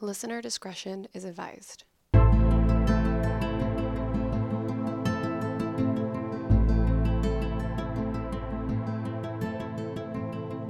Listener discretion is advised.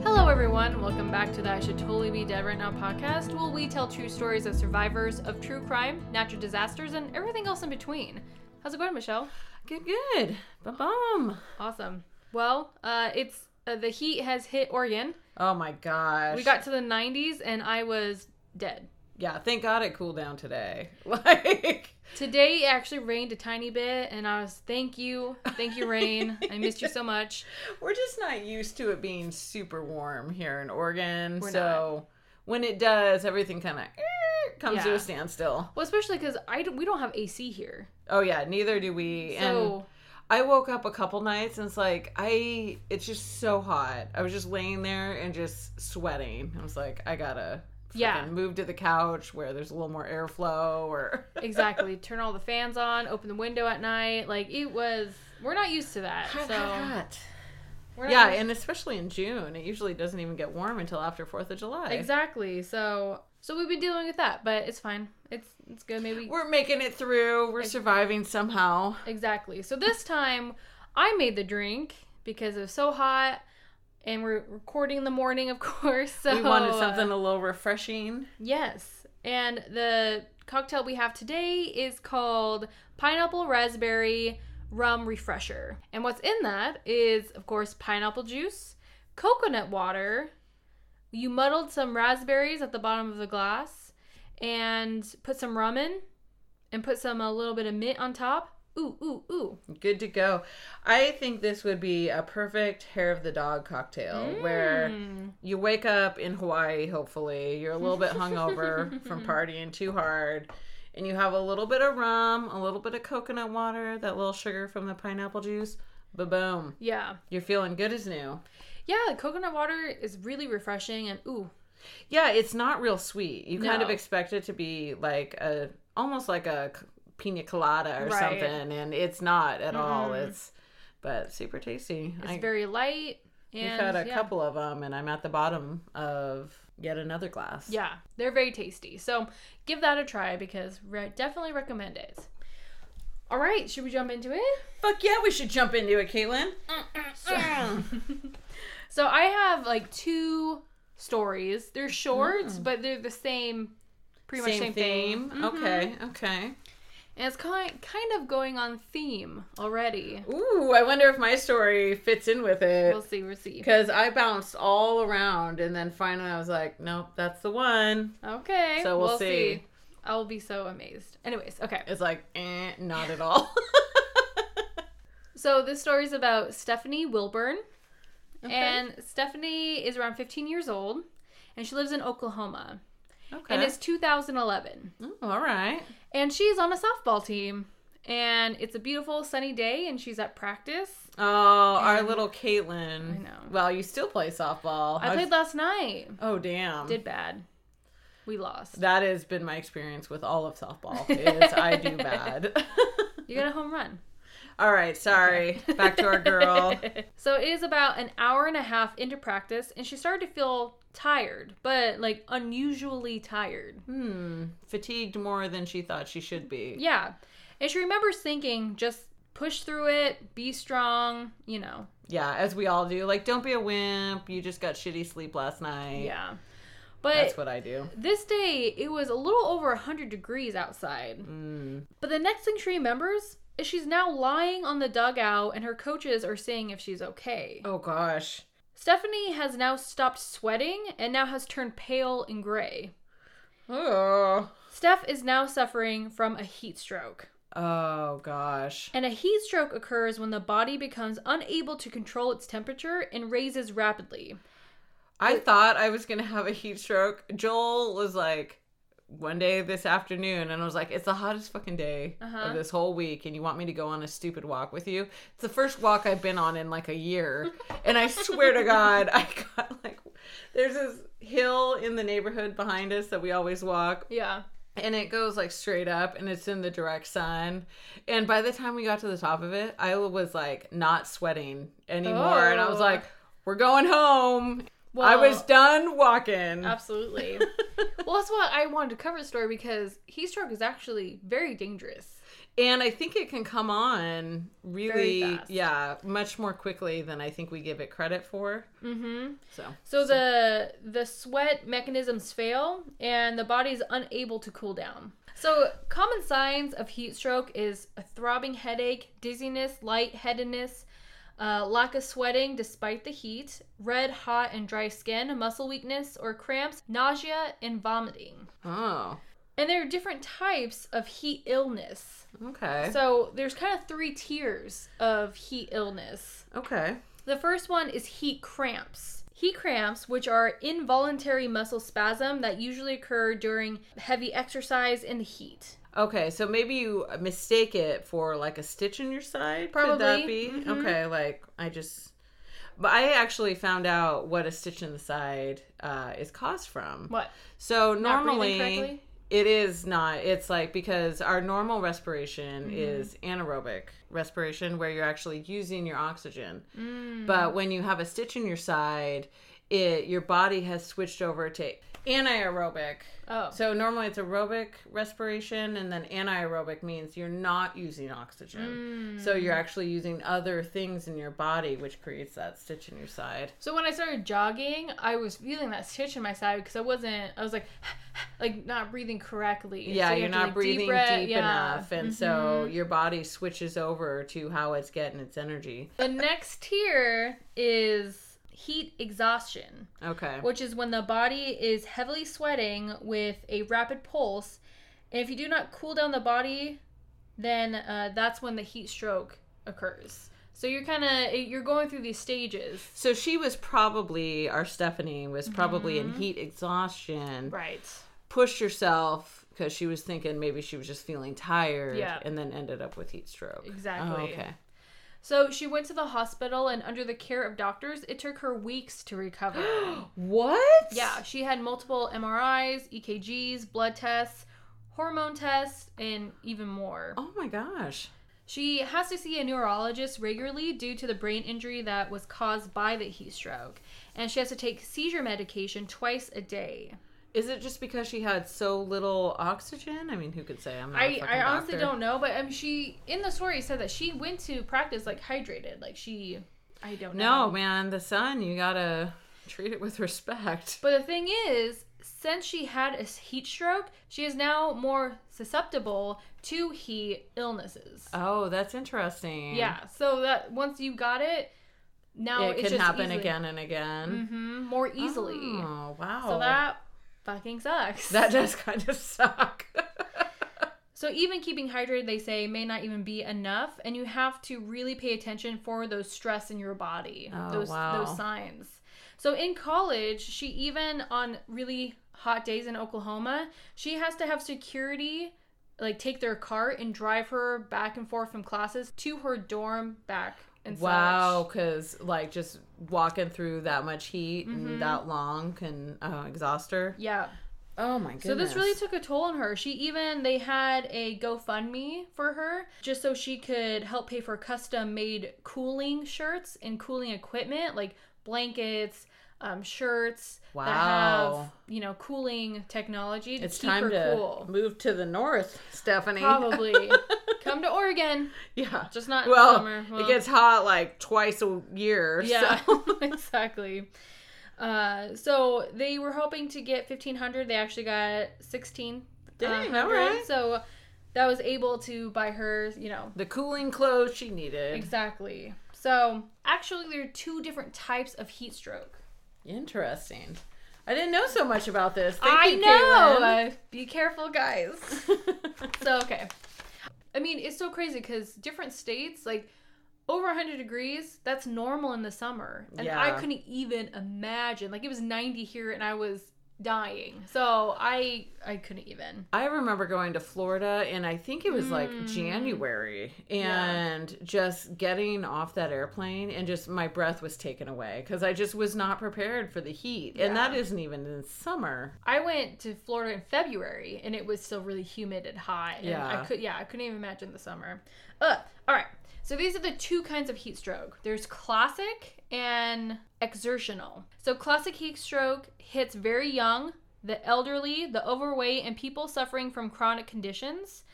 Hello, everyone. Welcome back to the I Should Totally Be Dead Right Now podcast, where we tell true stories of survivors of true crime, natural disasters, and everything else in between. How's it going, Michelle? Good, good. Ba-bum. Awesome. Well, uh, it's uh, the heat has hit Oregon. Oh my gosh. We got to the 90s, and I was dead. Yeah, thank God it cooled down today. Like, Today actually rained a tiny bit, and I was thank you, thank you, rain. I missed you so much. we're just not used to it being super warm here in Oregon. We're so when it does, everything kind of eh, comes to a standstill. Well, especially because I don't- we don't have AC here, Oh yeah, neither do we. and I woke up a couple nights and it's like I it's just so hot. I was just laying there and just sweating. I was like, I gotta Yeah. move to the couch where there's a little more airflow or exactly turn all the fans on, open the window at night. Like it was, we're not used to that. Hot, so hot, hot. we're not Yeah, used- and especially in June, it usually doesn't even get warm until after Fourth of July. exactly. So so we've been dealing with that, but it's fine. It's it's good. Maybe We're making it through. We're surviving somehow. exactly. So this time I made the drink because it was so hot. And we're recording in the morning, of course. So we wanted uh, something a little refreshing. Yes. And the cocktail we have today is called Pineapple Raspberry Rum Refresher. And what's in that is, of course, pineapple juice, coconut water. You muddled some raspberries at the bottom of the glass and put some rum in and put some a little bit of mint on top. Ooh, ooh, ooh. Good to go. I think this would be a perfect hair of the dog cocktail where Mm. you wake up in Hawaii, hopefully. You're a little bit hungover from partying too hard. And you have a little bit of rum, a little bit of coconut water, that little sugar from the pineapple juice. Ba boom. Yeah. You're feeling good as new. Yeah, the coconut water is really refreshing and ooh. Yeah, it's not real sweet. You kind of expect it to be like a almost like a pina colada or Right. something, and it's not at all. Mm-mm. It's but super tasty. It's I, very light. And we've had a yeah. couple of them, and I'm at the bottom of yet another glass. Yeah, they're very tasty. So give that a try because re- definitely recommend it. All right, should we jump into it? Fuck yeah, we should jump into it, Caitlin. So I have like two stories. They're short, but they're the same, pretty much Same, same theme. thing. Mhm. Okay, okay. And it's kind kind of going on theme already. Ooh, I wonder if my story fits in with it. We'll see. We'll see. Because I bounced all around, and then finally I was like, nope, that's the one. Okay. So we'll see. I will be so amazed. Anyways, okay. It's like, eh, not at all. So this story is about Stephanie Wilburn. Okay. And Stephanie is around 15 years old and she lives in Oklahoma. Okay. And it's 2011. Oh, all right. And she's on a softball team. And it's a beautiful sunny day and she's at practice. Oh, our little Caitlin. I know. Well, you still play softball. I played last night. Oh, damn. Did bad. We lost. that has been my experience with all of softball. Is I do bad. You got a home run. All right. Sorry. Back to our girl. so it is about an hour and a half into practice and she started to feel tired, but like unusually tired. Hmm. Fatigued more than she thought she should be. Yeah. And she remembers thinking, just push through it, be strong, you know. Yeah, as we all do. Like, don't be a wimp. You just got shitty sleep last night. Yeah. But That's what I do. this day, it was a little over 100 degrees outside. Mm. But the next thing she remembers she's now lying on the dugout and her coaches are seeing if she's okay. Oh gosh. Stephanie has now stopped sweating and now has turned pale and gray. Oh. Steph is now suffering from a heat stroke. Oh gosh. And a heat stroke occurs when the body becomes unable to control its temperature and raises rapidly. I thought I was gonna have a heat stroke. Joel was like, one day this afternoon, and I was like, "It's the hottest fucking day Uh-huh. of this whole week, and you want me to go on a stupid walk with you?" It's the first walk I've been on in like a year, and I swear to God, I got like, there's this hill in the neighborhood behind us that we always walk, Yeah. and it goes like straight up and it's in the direct sun and by the time we got to the top of it i was like not sweating anymore and i was Oh. like we're going home I was done walking. absolutely. well, that's why I wanted to cover the story because heat stroke is actually very dangerous. And I think it can come on really, yeah, much more quickly than I think we give it credit for. Mm-hmm. So, So the the sweat mechanisms fail and the body is unable to cool down. So common signs of heat stroke is a throbbing headache, dizziness, lightheadedness, uh, lack of sweating despite the heat, red, hot, and dry skin, muscle weakness or cramps, nausea, and vomiting. oh, And there are different types of heat illness. okay, So there's kind of three tiers of heat illness. okay, The first one is heat cramps. Heat cramps, which are involuntary muscle spasm that usually occur during heavy exercise in the heat. Okay. So maybe you mistake it for like a stitch in your side. Could that Probably. be Mhm. okay? Like I just, but I actually found out what a stitch in the side uh, is caused from. What? So normally it is not. It's like because our normal respiration Mm-hmm. is anaerobic respiration where you're actually using your oxygen. Mm. But when you have a stitch in your side, it your body has switched over to anaerobic. Oh. So normally it's aerobic respiration and then anaerobic means you're not using oxygen. So Mm. you're actually using other things in your body which creates that stitch in your side. So when I started jogging, I was feeling that stitch in my side because I wasn't. I was like, like not breathing correctly. Yeah, So you to, not like, breathing deep, breath- yeah. enough, and so Mhm. your body switches over to how it's getting its energy. the next tier is heat exhaustion. Okay. which is when the body is heavily sweating with a rapid pulse. And if you do not cool down the body, then uh, that's when the heat stroke occurs. So you're kind of you're going through these stages. So she was probably our Stephanie was probably in heat exhaustion. Right. Pushed herself because she was thinking maybe she was just feeling tired. Yeah. And then ended up with heat stroke. Exactly. Oh, okay. So she went to the hospital and under the care of doctors, it took her weeks to recover. What? yeah, she had multiple MRIs, EKGs, blood tests, hormone tests, and even more. Oh my gosh. She has to see a neurologist regularly due to the brain injury that was caused by the heat stroke. And she has to take seizure medication twice a day. Is it just because she had so little oxygen? I mean, who could say? I'm not. I, I honestly doctor. don't know, but um, she, in the story, said that she went to practice like hydrated. Like she, I don't know. No, man, the sun. You gotta treat it with respect. But the thing is, since she had a heat stroke, she is now more susceptible to heat illnesses. Oh, that's interesting. Yeah, so that once you got it, now it it's can happen easily- again and again. hmm more easily. Oh wow. So that fucking sucks. that does kind of suck. so even keeping hydrated, they say, may not even be enough, and you have to really pay attention for those stress in your body, Oh, those wow. those signs. So in college, she even on really hot days in Oklahoma, she has to have security like take their car and drive her back and forth from classes to her dorm back and wow, because like just walking through that much heat Mhm. and that long can uh, exhaust her. Yeah. Oh my goodness. So this really took a toll on her. She even they had a GoFundMe for her just so she could help pay for custom made cooling shirts and cooling equipment like blankets, um, shirts that have you know cooling technology to It's keep time her to cool. move to the north, Stephanie. Probably to yeah. just not Well, summer. Well, it gets hot like twice a year. yeah, So. exactly. Uh, so they were hoping to get fifteen hundred. They actually got sixteen. Dang, uh, all right. So that was able to buy her, you know, the cooling clothes she needed. exactly. So actually, there are two different types of heat stroke. Interesting. I didn't know so much about this. Thank I you, know. Uh, be careful, guys. so okay. I mean, it's so crazy because different states, like over 100 degrees, that's normal in the summer, and I couldn't even imagine. Like it was 90 here, and I was dying. So I I couldn't even. I remember going to Florida and I think it was like Mm. January Yeah. and just getting off that airplane and just my breath was taken away because I just was not prepared for the heat. And that Yeah. isn't even in summer. I went to Florida in February, and it was still really humid and hot. And Yeah. I could yeah I couldn't even imagine the summer. Uh, all right. So these are the two kinds of heat stroke. There's classic and exertional. So classic heat stroke hits very young, the elderly, the overweight, and people suffering from chronic conditions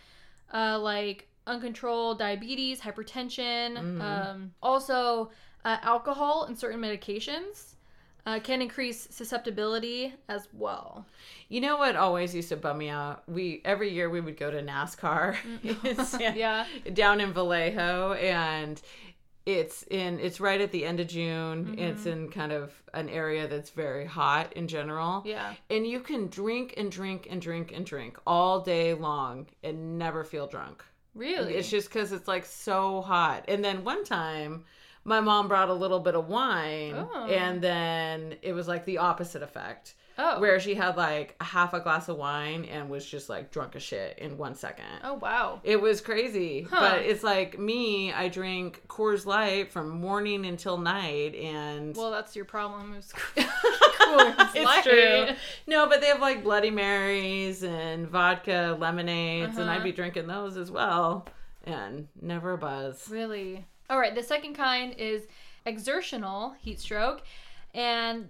uh, like uncontrolled diabetes, hypertension, um, also uh, alcohol and certain medications. Uh, can increase susceptibility as well. You know what always used to bum me out? We every year we would go to NASCAR Yeah. down in Vallejo and it's in it's right at the end of June. Mm-hmm. It's in kind of an area that's very hot in general. Yeah. And you can drink and drink and drink and drink all day long and never feel drunk. Really? It's just because it's like so hot. And then one time, my mom brought a little bit of wine, Oh. and then it was like the opposite effect. Oh. Where she had like a half a glass of wine and was just like drunk as shit in one second. Oh wow. It was crazy. Huh. But it's like me, I drink Coors Light from morning until night and Well, that's your problem. Is Coors it's Light. true. No, but they have like Bloody Marys and vodka lemonades, and Uh-huh. I'd be drinking those as well, and never a buzz. Really? All right, the second kind is exertional heat stroke, and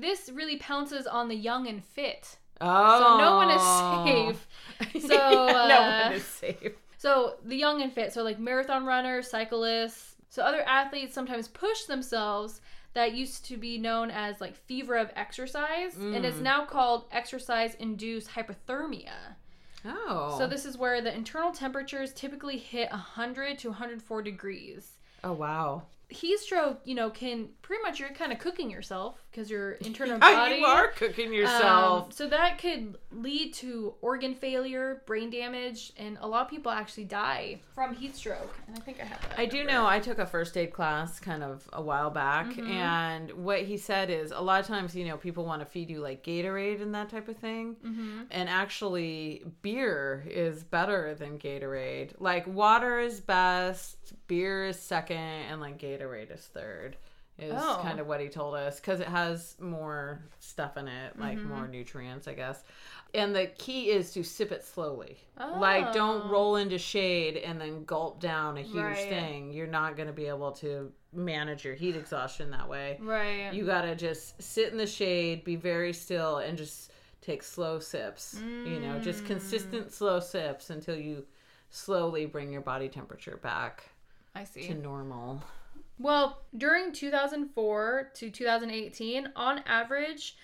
this really pounces on the young and fit. Oh, So no one is safe. So, no uh, one is safe. So the young and fit, so like marathon runners, cyclists, so other athletes sometimes push themselves that used to be known as like fever of exercise, and it's Mm. now called exercise induced hypothermia. Oh, So this is where the internal temperatures typically hit 100 to 104 degrees. oh wow. Heat stroke, you know, can pretty much you're kind of cooking yourself because your internal body. you are cooking yourself. Um, so that could lead to organ failure, brain damage, and a lot of people actually die from heat stroke. And I think I have that. I do know I took a first aid class kind of a while back, Mm-hmm. and what he said is a lot of times, you know, people want to feed you like Gatorade and that type of thing. Mm-hmm. And actually, beer is better than Gatorade. Like, water is best, beer is second, and like Gatorade is third. Is Oh. kind of what he told us because it has more stuff in it, like Mm-hmm. more nutrients, I guess. And the key is to sip it slowly. Like, don't Oh. roll into shade and then gulp down a huge Right. thing. You're not going to be able to manage your heat exhaustion that way. Right. You got to just sit in the shade, be very still, and just take slow sips. You know, just Mm. consistent slow sips until you slowly bring your body temperature back I see. to normal. Well, during 2004 to 2018, on average,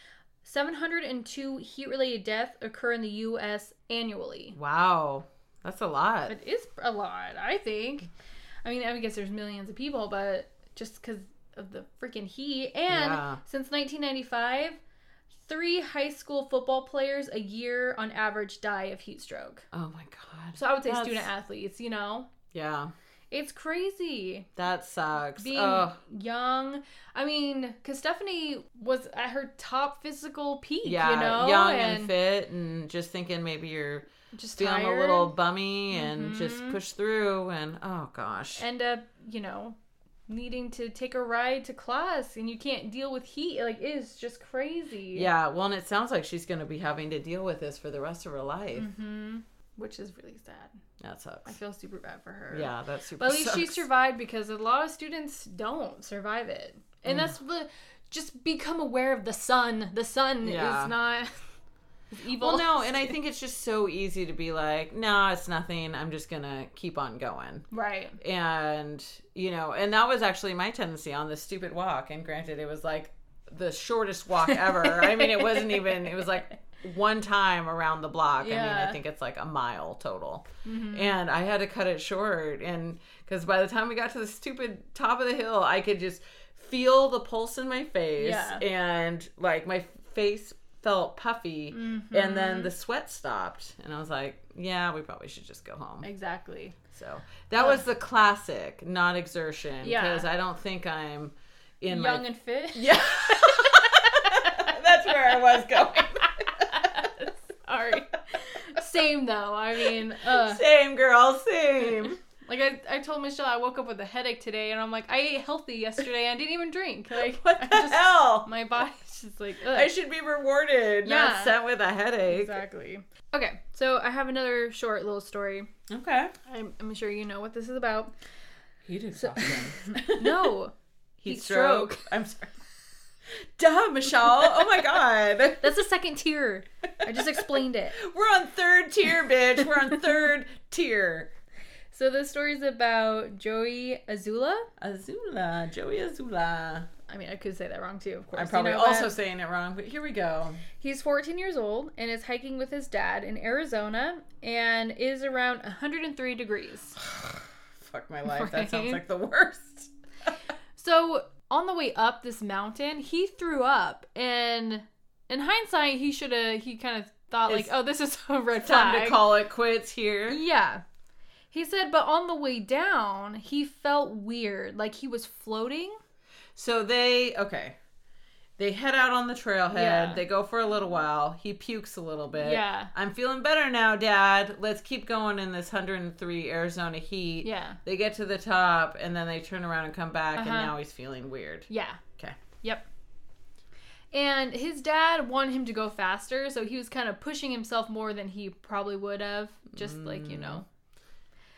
702 heat related deaths occur in the US annually. Wow. That's a lot. It is a lot, I think. I mean, I guess there's millions of people, but just because of the freaking heat. And Yeah. since 1995, three high school football players a year on average die of heat stroke. Oh my God. So I would say That's- student athletes, you know? Yeah. It's crazy. That sucks. being oh, young. I mean, because Stephanie was at her top physical peak, yeah. you know, young and, fit, and just thinking maybe you're just feeling tired, a little bummy and just Mhm. push through. And oh gosh. end up, you know, needing to take a ride to class, and you can't deal with heat. Like, it is just crazy. Yeah, well, and it sounds like she's going to be having to deal with this for the rest of her life. hmm Which is really sad. That sucks. I feel super bad for her. yeah, that's super. But at least she survived because a lot of students don't survive it. And mm. that's the just become aware of the sun. The sun Yeah. is not evil. Well, no, and I think it's just so easy to be like, "No, it's nothing. I'm just gonna keep on going." right. And you know, and that was actually my tendency on this stupid walk. And granted, it was like the shortest walk ever. I mean, it wasn't even. It was like one time around the block. Yeah. I mean, I think it's like a mile total. Mhm. and I had to cut it short. And because by the time we got to the stupid top of the hill, I could just feel the pulse in my face, Yeah. and like my face felt puffy, and Mm-hmm. then the sweat stopped, and I was like, "Yeah, we probably should just go home." Exactly. So that was the classic, not exertion, Yeah. because I don't think I'm in Young my and fit. yeah. That's where I was going. Sorry. Same though. I mean, uh, Same girl, same. like I, I told Michelle I woke up with a headache today, and I'm like, I ate healthy yesterday and didn't even drink. Like, What the just- hell? My body's just like, ugh. I should be rewarded, Yeah. not sent with a headache. exactly. Okay, so I have another short little story. Okay. I'm, I'm sure you know what this is about. He did exhaustion. No, Heat, Heat stroke. stroke. I'm sorry. Duh, Michelle. Oh my god. that's the second tier. I just explained it. We're on third tier, bitch. We're on third tier. So this story's about Joey Azula. Azula, Joey Azula. I mean, I could say that wrong too, of course. I'm you probably know, also saying it wrong, but here we go. He's 14 years old and is hiking with his dad in Arizona and is around 103 degrees. Fuck my life. That sounds like the worst. So on the way up this mountain, he threw up, and in hindsight, he should have. He kind of thought like, "Oh, this is a red Time flag." to call it quits here. Yeah. He said, but on the way down, he felt weird, like he was floating. So they okay. They head out on the trailhead. Yeah. They go for a little while. He pukes a little bit. Yeah. I'm feeling better now, Dad. Let's keep going in this 103 Arizona heat. Yeah. They get to the top and then they turn around and come back and Uh-huh. now he's feeling weird. Yeah. Okay. Yep. And his dad wanted him to go faster, so he was kind of pushing himself more than he probably would have. Just like, you know.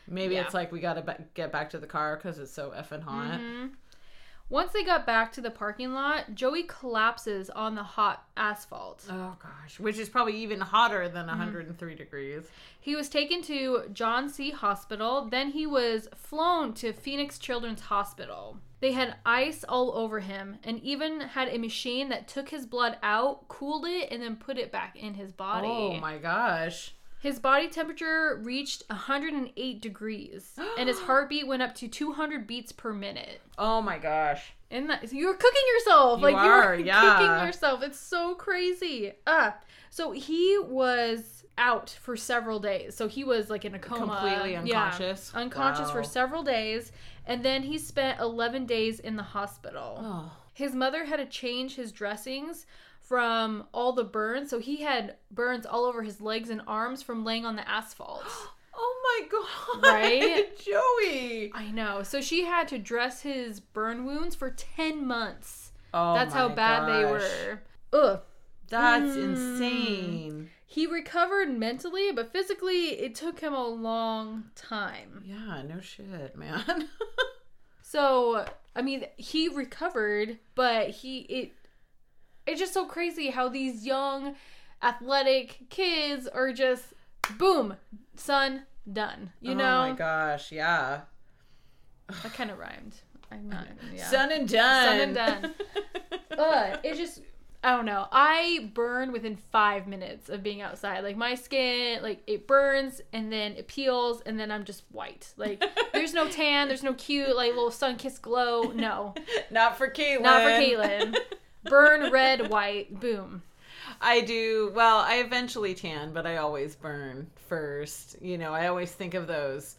Maybe Yeah. it's like we got to ba- get back to the car because it's so effing hot. Mhm. Once they got back to the parking lot, Joey collapses on the hot asphalt. Oh gosh, which is probably even hotter Mm-hmm. than 103 degrees. He was taken to John C. Hospital. Then he was flown to Phoenix Children's Hospital. They had ice all over him and even had a machine that took his blood out, cooled it, and then put it back in his body. Oh my gosh. His body temperature reached 108 degrees, and his heartbeat went up to 200 beats per minute. Oh my gosh. And that so you were cooking yourself, You like are, you were yeah. cooking yourself. It's so crazy. Ah, so he was out for several days. So he was like in a coma, Completely Yeah, unconscious? unconscious for several days, and then he spent 11 days in the hospital. Oh. His mother had to change his dressings from all the burns, so he had burns all over his legs and arms from laying on the asphalt. Oh my god. Right? Joey. I know. So she had to dress his burn wounds for 10 months. Oh That's how bad they were. Ugh. That's Mm. insane. He recovered mentally, but physically, it took him a long time. Yeah, no shit, man. So, I mean, he recovered, but he it it's just so crazy how these young athletic kids are just boom, son, done. You oh know? Oh my gosh, yeah. That kind of rhymed. I'm not yeah. Son and done. Son and done. Ugh, it just I don't know. I burn within five minutes of being outside. Like my skin, like it burns and then it peels and then I'm just white. Like there's no tan, there's no cute like little sun kissed glow. No, Not for Caitlin. not for Caitlin. Burn red, white, boom. I do. Well, I eventually tan, but I always burn first. You know, I always think of those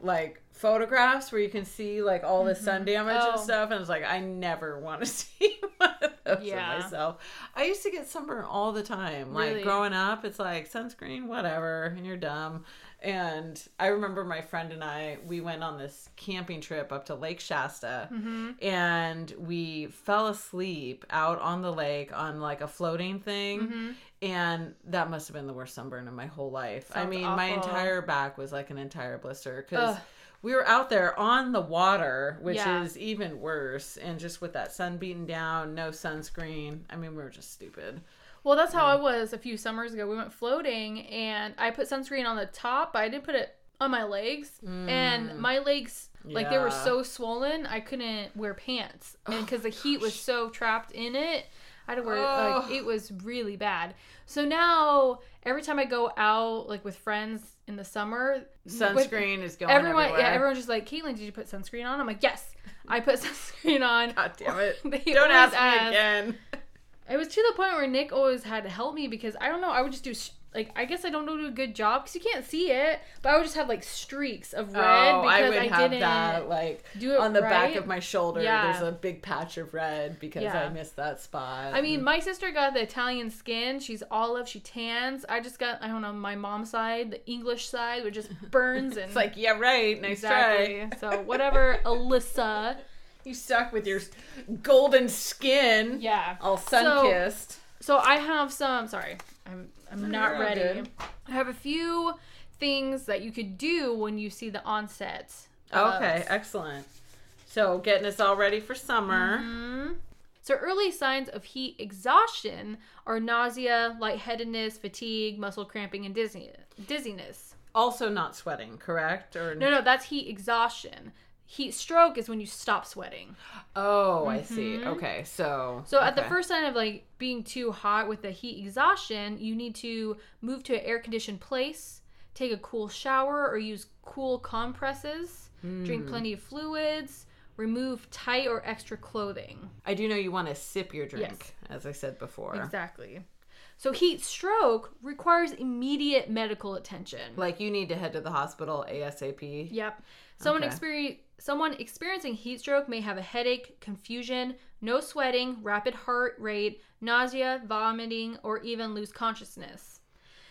like photographs where you can see like all the sun mm-hmm. damage Oh. and stuff, and it's like I never want to see one of those Yeah. of myself. I used to get sunburn all the time. Like Really? growing up, it's like sunscreen, whatever, and you're dumb. And I remember my friend and I, we went on this camping trip up to Lake Shasta Mm-hmm. and we fell asleep out on the lake on like a floating thing. Mm-hmm. And that must have been the worst sunburn of my whole life. I Sounds mean, my entire back was like an entire blister because we were out there on the water, which Yeah. is even worse. And just with that sun beating down, no sunscreen. I mean, we were just stupid. Well, that's how I was a few summers ago. We went floating and I put sunscreen on the top, but I didn't put it on my legs. And mm. my legs, like they were so swollen, I couldn't wear pants. And oh, because the heat was so trapped in it, I had to wear Oh. like it was really bad. So now every time I go out like with friends in the summer, with- Sunscreen is going everyone everywhere. yeah, everyone's just like, Caitlin, did you put sunscreen on? I'm like, yes, I put sunscreen on. God damn it. Don't ask me ask. again. It was to the point where Nick always had to help me because I don't know. I would just do like I guess I don't do a good job because you can't see it, but I would just have like streaks of red oh, because I would I, have didn't that like do it on the back of my shoulder. Yeah. There's a big patch of red because Yeah. I missed that spot. I mean, my sister got the Italian skin. She's olive. She tans. I just got I don't know my mom's side, the English side, which just burns and it's like, yeah, right. Nice try. exactly. So whatever, Alyssa. You stuck with your golden skin, Yeah. all sun kissed. So I have some. Sorry, I'm I'm not you're ready. good. I have a few things that you could do when you see the onset Okay, excellent. So getting us all ready for summer. Mhm. So early signs of heat exhaustion are nausea, lightheadedness, fatigue, muscle cramping, and dizzy- dizziness. Also not sweating, correct? Or No, no, that's heat exhaustion. Heat stroke is when you stop sweating. Oh, I see. Okay, so So at the first sign of like being too hot with the heat exhaustion, you need to move to an air conditioned place, take a cool shower or use cool compresses, Hmm. drink plenty of fluids, remove tight or extra clothing. I do know you want to sip your drink, Yes. as I said before. Exactly. So heat stroke requires immediate medical attention. Like you need to head to the hospital ASAP. Yep. Someone Okay. experi- someone experiencing heat stroke may have a headache, confusion, no sweating, rapid heart rate, nausea, vomiting, or even lose consciousness.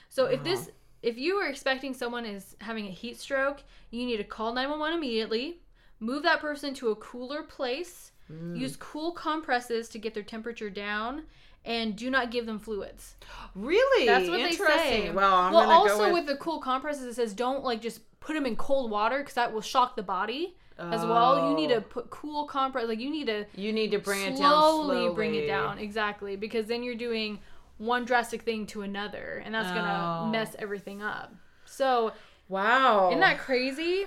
So if this if you are expecting someone is having a heat stroke, you need to call 911 immediately, move that person to a cooler place, Mm. use cool compresses to get their temperature down, and do not give them fluids. Really? That's what they say. Well, I'm well, also go with... with, the cool compresses, it says don't like just put them in cold water because that will shock the body as well. You need to Oh. put cool compress, like you need to You need to bring it down slowly. bring it down exactly because then you're doing one drastic thing to another, and that's gonna Oh. mess everything up. So Wow. isn't that crazy?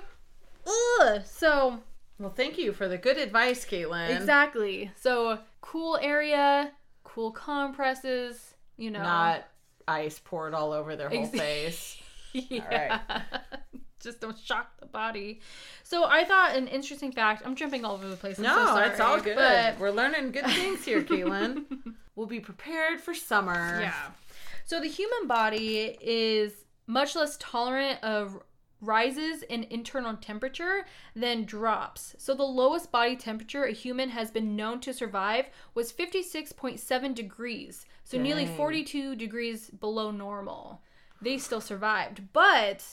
Ugh. So Well, thank you for the good advice, Caitlin. exactly. So cool area, cool compresses. You know, Not ice poured all over their whole face. yeah. Just don't shock the body. So I thought an interesting fact. I'm jumping all over the place. I'm No, so sorry, it's all good. But We're learning good things here, Caitlin. we'll be prepared for summer. yeah. So the human body is much less tolerant of rises in internal temperature than drops. So the lowest body temperature a human has been known to survive was 56.7 degrees. So nearly 42 degrees below normal. They still survived, but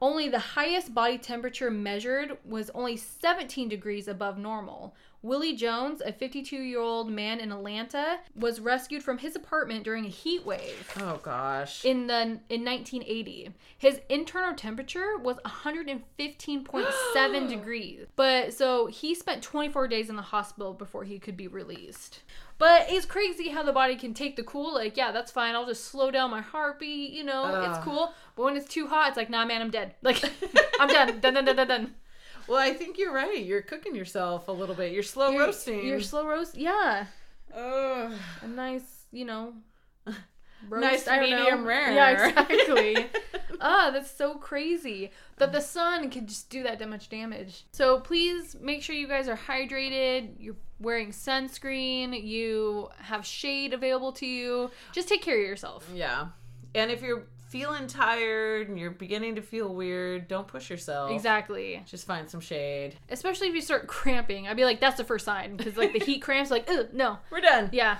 only the highest body temperature measured was only 17 degrees above normal. Willie Jones, a 52 year old man in Atlanta, was rescued from his apartment during a heat wave Oh gosh. in the in 1980. His internal temperature was 115.7 degrees. But so he spent 24 days in the hospital before he could be released. But it's crazy how the body can take the cool like, yeah, that's fine. I'll just slow down my heartbeat, you know. It's cool. But when it's too hot, it's like, "Nah, man, I'm dead." Like I'm done. Done done done done done. Well, I think you're right. You're cooking yourself a little bit. You're slow You're- roasting. You're slow roast. Yeah. Ugh. A nice, you know, Nice I don't know. medium rare. Yeah, exactly. ah, that's so crazy that the sun can just do that that much damage. So please make sure you guys are hydrated. You're wearing sunscreen. You have shade available to you. Just take care of yourself. Yeah. And if you're feeling tired and you're beginning to feel weird, don't push yourself. Exactly. Just find some shade. Especially if you start cramping. I'd be like, that's the first sign because like the heat cramps. Like, ugh, no. We're done. Yeah.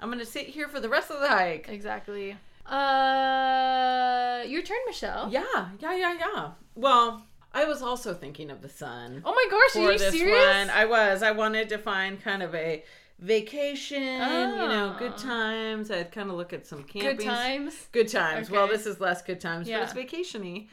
I'm gonna sit here for the rest of the hike. Exactly. Uh, your turn, Michelle. Yeah, yeah, yeah, yeah. Well, I was also thinking of the sun Oh my gosh, are you serious? one. I was. I wanted to find kind of a vacation, you know, Ah. good times. I'd kind of look at some camping. Good times. Good times. Well, this is less good times, Yeah. but it's vacationy.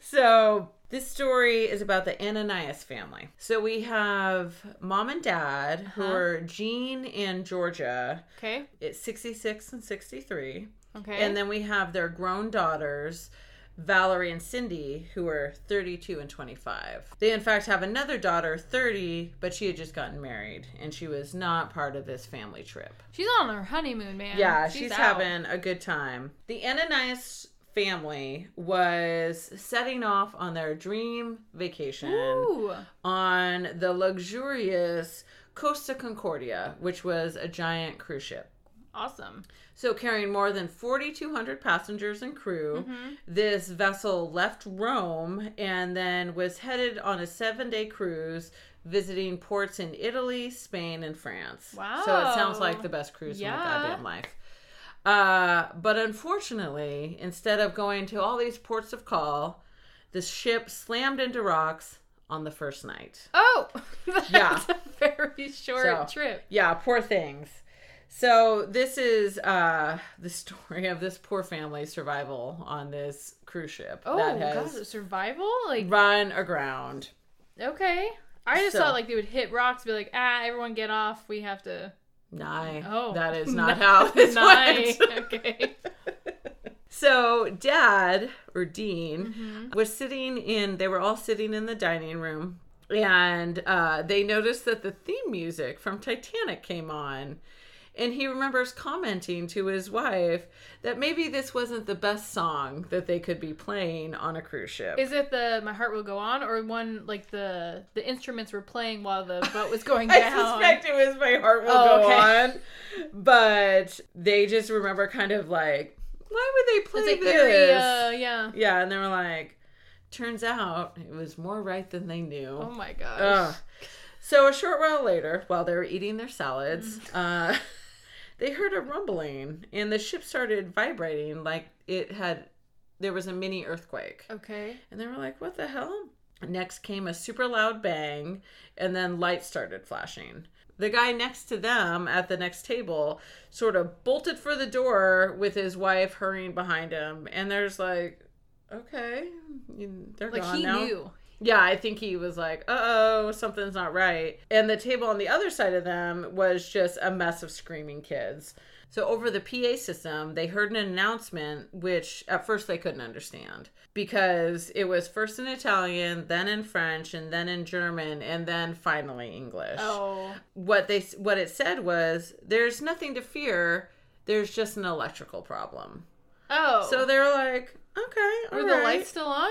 So this story is about the Ananias family. So we have mom and dad, who Uh-huh. are Jean and Georgia. Okay. It's 66 and 63. Okay. And then we have their grown daughters, Valerie and Cindy, who are 32 and 25. They, in fact, have another daughter, 30, but she had just gotten married and she was not part of this family trip. She's on her honeymoon, man. Yeah, she's, out. having a good time. The Ananias family was setting off on their dream vacation Ooh. on the luxurious Costa Concordia, which was a giant cruise ship. Awesome. So, carrying more than 4,200 passengers and crew, Mm-hmm. this vessel left Rome and then was headed on a seven day cruise visiting ports in Italy, Spain, and France. Wow. So, it sounds like the best cruise in Yeah. my goddamn life. Uh, but unfortunately, instead of going to all these ports of call, the ship slammed into rocks on the first night. Oh, that's Yeah. a very short So- trip. Yeah, poor things. So this is uh the story of this poor family's survival on this cruise ship Oh, that has God, survival? Like, run aground. Okay. I just So- thought like they would hit rocks, be like, ah, everyone get off. We have to. Nye. Oh, That is not how this Nye. went. okay. So, Dad or Dean Mhm. was sitting in. They were all sitting in the dining room, and uh, they noticed that the theme music from Titanic came on. And he remembers commenting to his wife that maybe this wasn't the best song that they could be playing on a cruise ship. Is it the "My Heart Will Go On" or one like the the instruments were playing while the boat was going down? I suspect it was my heart will Oh, go okay. on, but they just remember kind of like, why would they play like this? very, uh, yeah. Yeah, and they were like, turns out it was more right than they knew. Oh my gosh. Ugh. So a short while later, while they were eating their salads, Mm. uh, they heard a rumbling, and the ship started vibrating like it had. There was a mini earthquake, Okay. and they were like, "What the hell?" Next came a super loud bang, and then lights started flashing. The guy next to them at the next table sort of bolted for the door with his wife hurrying behind him, and there's like, okay, they're Like gone he now. knew. Yeah, I think he was like, uh oh, something's not right. And the table on the other side of them was just a mess of screaming kids. So, over the PA system, they heard an announcement, which at first they couldn't understand because it was first in Italian, then in French, and then in German, and then finally English. Oh. What they what it said was, "There's nothing to fear. There's just an electrical problem." Oh. So they were like, "Okay, all were the lights still on?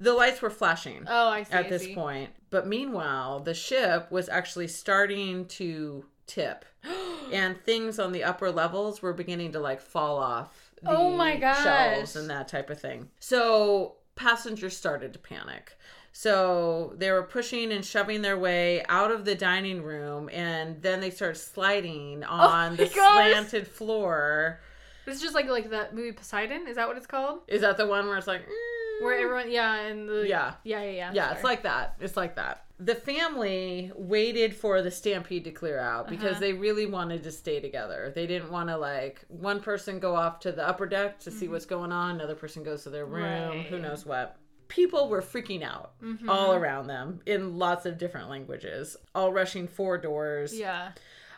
The lights were flashing Oh, I see. at I this see. point. But meanwhile, the ship was actually starting to tip, and things on the upper levels were beginning to like fall off the Oh my gosh. shelves and that type of thing. So passengers started to panic. So they were pushing and shoving their way out of the dining room, and then they started sliding on Oh the gosh. slanted floor. It's just like like that movie Poseidon. Is that what it's called? Is that the one where it's like, mm, Where everyone, yeah, and the Yeah. yeah, yeah, yeah. Yeah, it's like that. It's like that. The family waited for the stampede to clear out because Uh-huh. they really wanted to stay together. They didn't want to like one person go off to the upper deck to see what's going on, another person goes to their room, who Mm-hmm. Right. Mm-hmm. knows what. People were freaking out all around them in lots of different languages, all rushing for doors. yeah.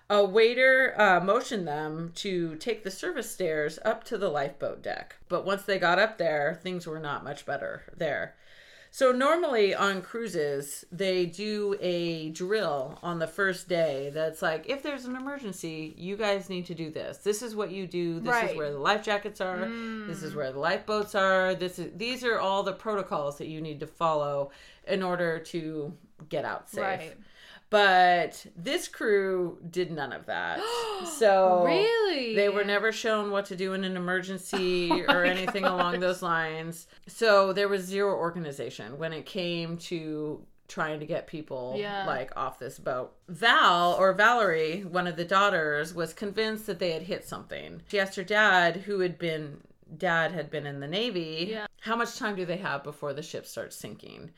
A waiter uh, motioned them to take the service stairs up to the lifeboat deck. But once they got up there, things were not much better there. So, normally on cruises, they do a drill on the first day that's like, if there's an emergency, you guys need to do this. This is what you do. This Right. is where the life jackets are. This is where the lifeboats are. This is these are all the protocols that you need to follow in order to get out safe. Right. But this crew did none of that. so Really? they were never shown what to do in an emergency Oh or anything along those lines. So there was zero organization when it came to trying to get people Yeah. like off this boat. Val or Valerie, one of the daughters, was convinced that they had hit something. She asked her dad, who had been dad had been in the navy, Yeah. how much time do they have before the ship starts sinking?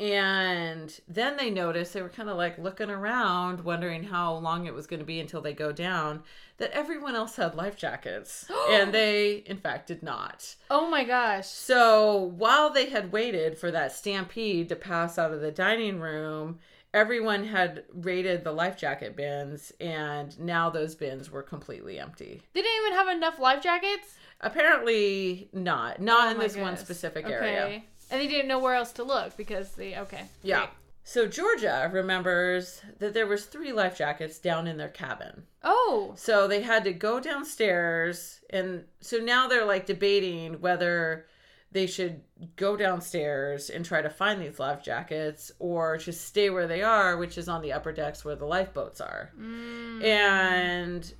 And then they noticed they were kind of like looking around, wondering how long it was going to be until they go down, that everyone else had life jackets. and they, in fact, did not. Oh my gosh. So while they had waited for that stampede to pass out of the dining room, everyone had raided the life jacket bins, and now those bins were completely empty. They didn't even have enough life jackets. Apparently, not. Not Oh in this one goodness. specific okay. area. And they didn't know where else to look because they okay. Yeah. Great. So Georgia remembers that there was three life jackets down in their cabin. Oh. So they had to go downstairs and so now they're like debating whether they should go downstairs and try to find these life jackets or just stay where they are, which is on the upper decks where the lifeboats are. Mm. And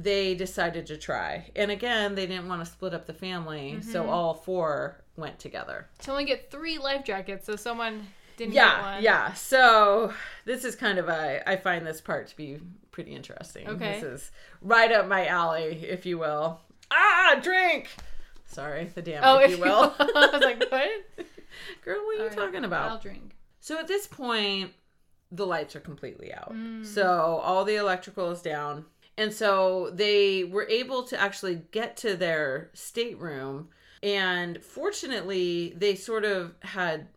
they decided to try. And again, they didn't want to split up the family, so all four went together. To only get three life jackets, so someone didn't get Yeah, one. yeah. So this is kind of a. I find this part to be pretty interesting. Okay. This is right up my alley, if you will. Ah, drink. Sorry, the damn, Oh, if you will. I was like, what? Girl, what are you All right, talking about? I'll drink. So at this point, the lights are completely out. Mm. So all the electrical is down. And so they were able to actually get to their stateroom. And fortunately, they sort of had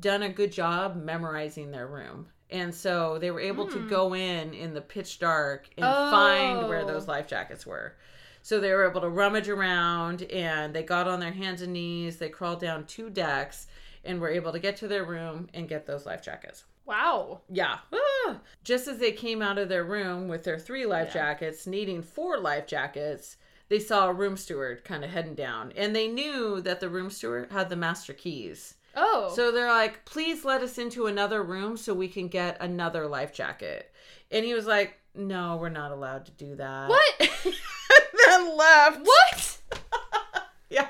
done a good job memorizing their room. And so they were able to hmm. go in in the pitch dark and find where Oh. those life jackets were. So they were able to rummage around and they got on their hands and knees. They crawled down two decks and were able to get to their room and get those life jackets. Wow. Yeah. Ah. Just as they came out of their room with their three life Yeah. jackets, needing four life jackets, they saw a room steward kind of heading down. And they knew that the room steward had the master keys. Oh. So they're like, please let us into another room so we can get another life jacket. And he was like, no, we're not allowed to do that. what? then left. what? Yeah.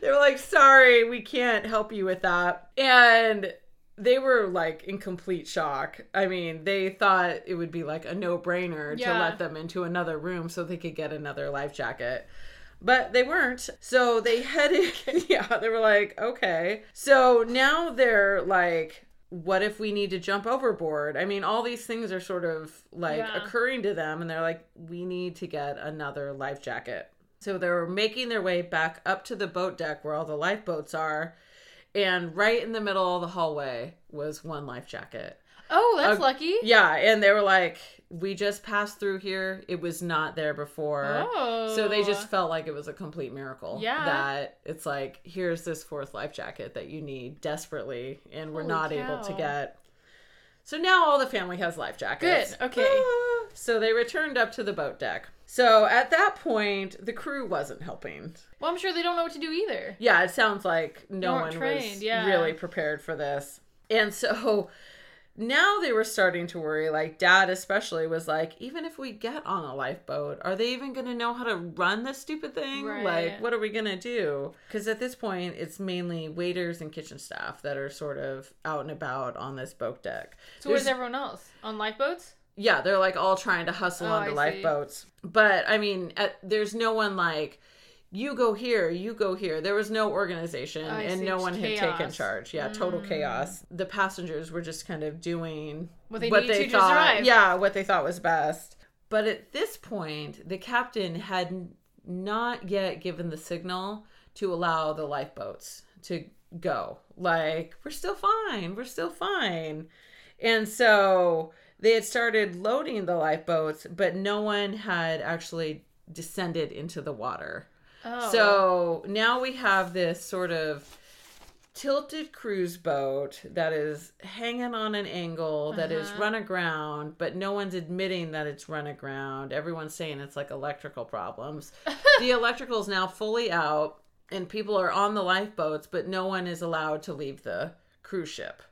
They were like, sorry, we can't help you with that. And they were like in complete shock. I mean, they thought it would be like a no brainer to let them into another room so they could get another life jacket. But they weren't. So they headed, yeah, they were like, okay. So now they're like, what if we need to jump overboard? I mean, all these things are sort of like Yeah. occurring to them, and they're like, we need to get another life jacket. So they're making their way back up to the boat deck where all the lifeboats are. And right in the middle of the hallway was one life jacket. Oh, that's Uh, lucky. Yeah. And they were like, we just passed through here. It was not there before. Oh. So they just felt like it was a complete miracle. Yeah. That it's like, here's this fourth life jacket that you need desperately, and we're Holy not able to get. So now all the family has life jackets. Good, okay. Ah. So they returned up to the boat deck. So at that point, the crew wasn't helping. Well, I'm sure they don't know what to do either. Yeah, it sounds like no one was yeah. really prepared for this. And so now they were starting to worry, like dad especially was like, even if we get on a lifeboat, are they even going to know how to run this stupid thing? Right. Like, what are we going to do? Because at this point, it's mainly waiters and kitchen staff that are sort of out and about on this boat deck. So where's everyone else? On lifeboats? yeah, they're like all trying to hustle Oh, onto lifeboats. But I mean, at, there's no one like, you go here, you go here. There was no organization I and see, no one had taken charge. Yeah, total mm. chaos. The passengers were just kind of doing What they to to thought, survive. yeah, what they thought was best. But at this point, the captain had not yet given the signal to allow the lifeboats to go. Like, we're still fine. We're still fine. And so they had started loading the lifeboats, but no one had actually descended into the water. Oh. So now we have this sort of tilted cruise boat that is hanging on an angle that is Uh-huh. run aground, but no one's admitting that it's run aground. Everyone's saying it's like electrical problems. the electrical is now fully out, and people are on the lifeboats, but no one is allowed to leave the cruise ship.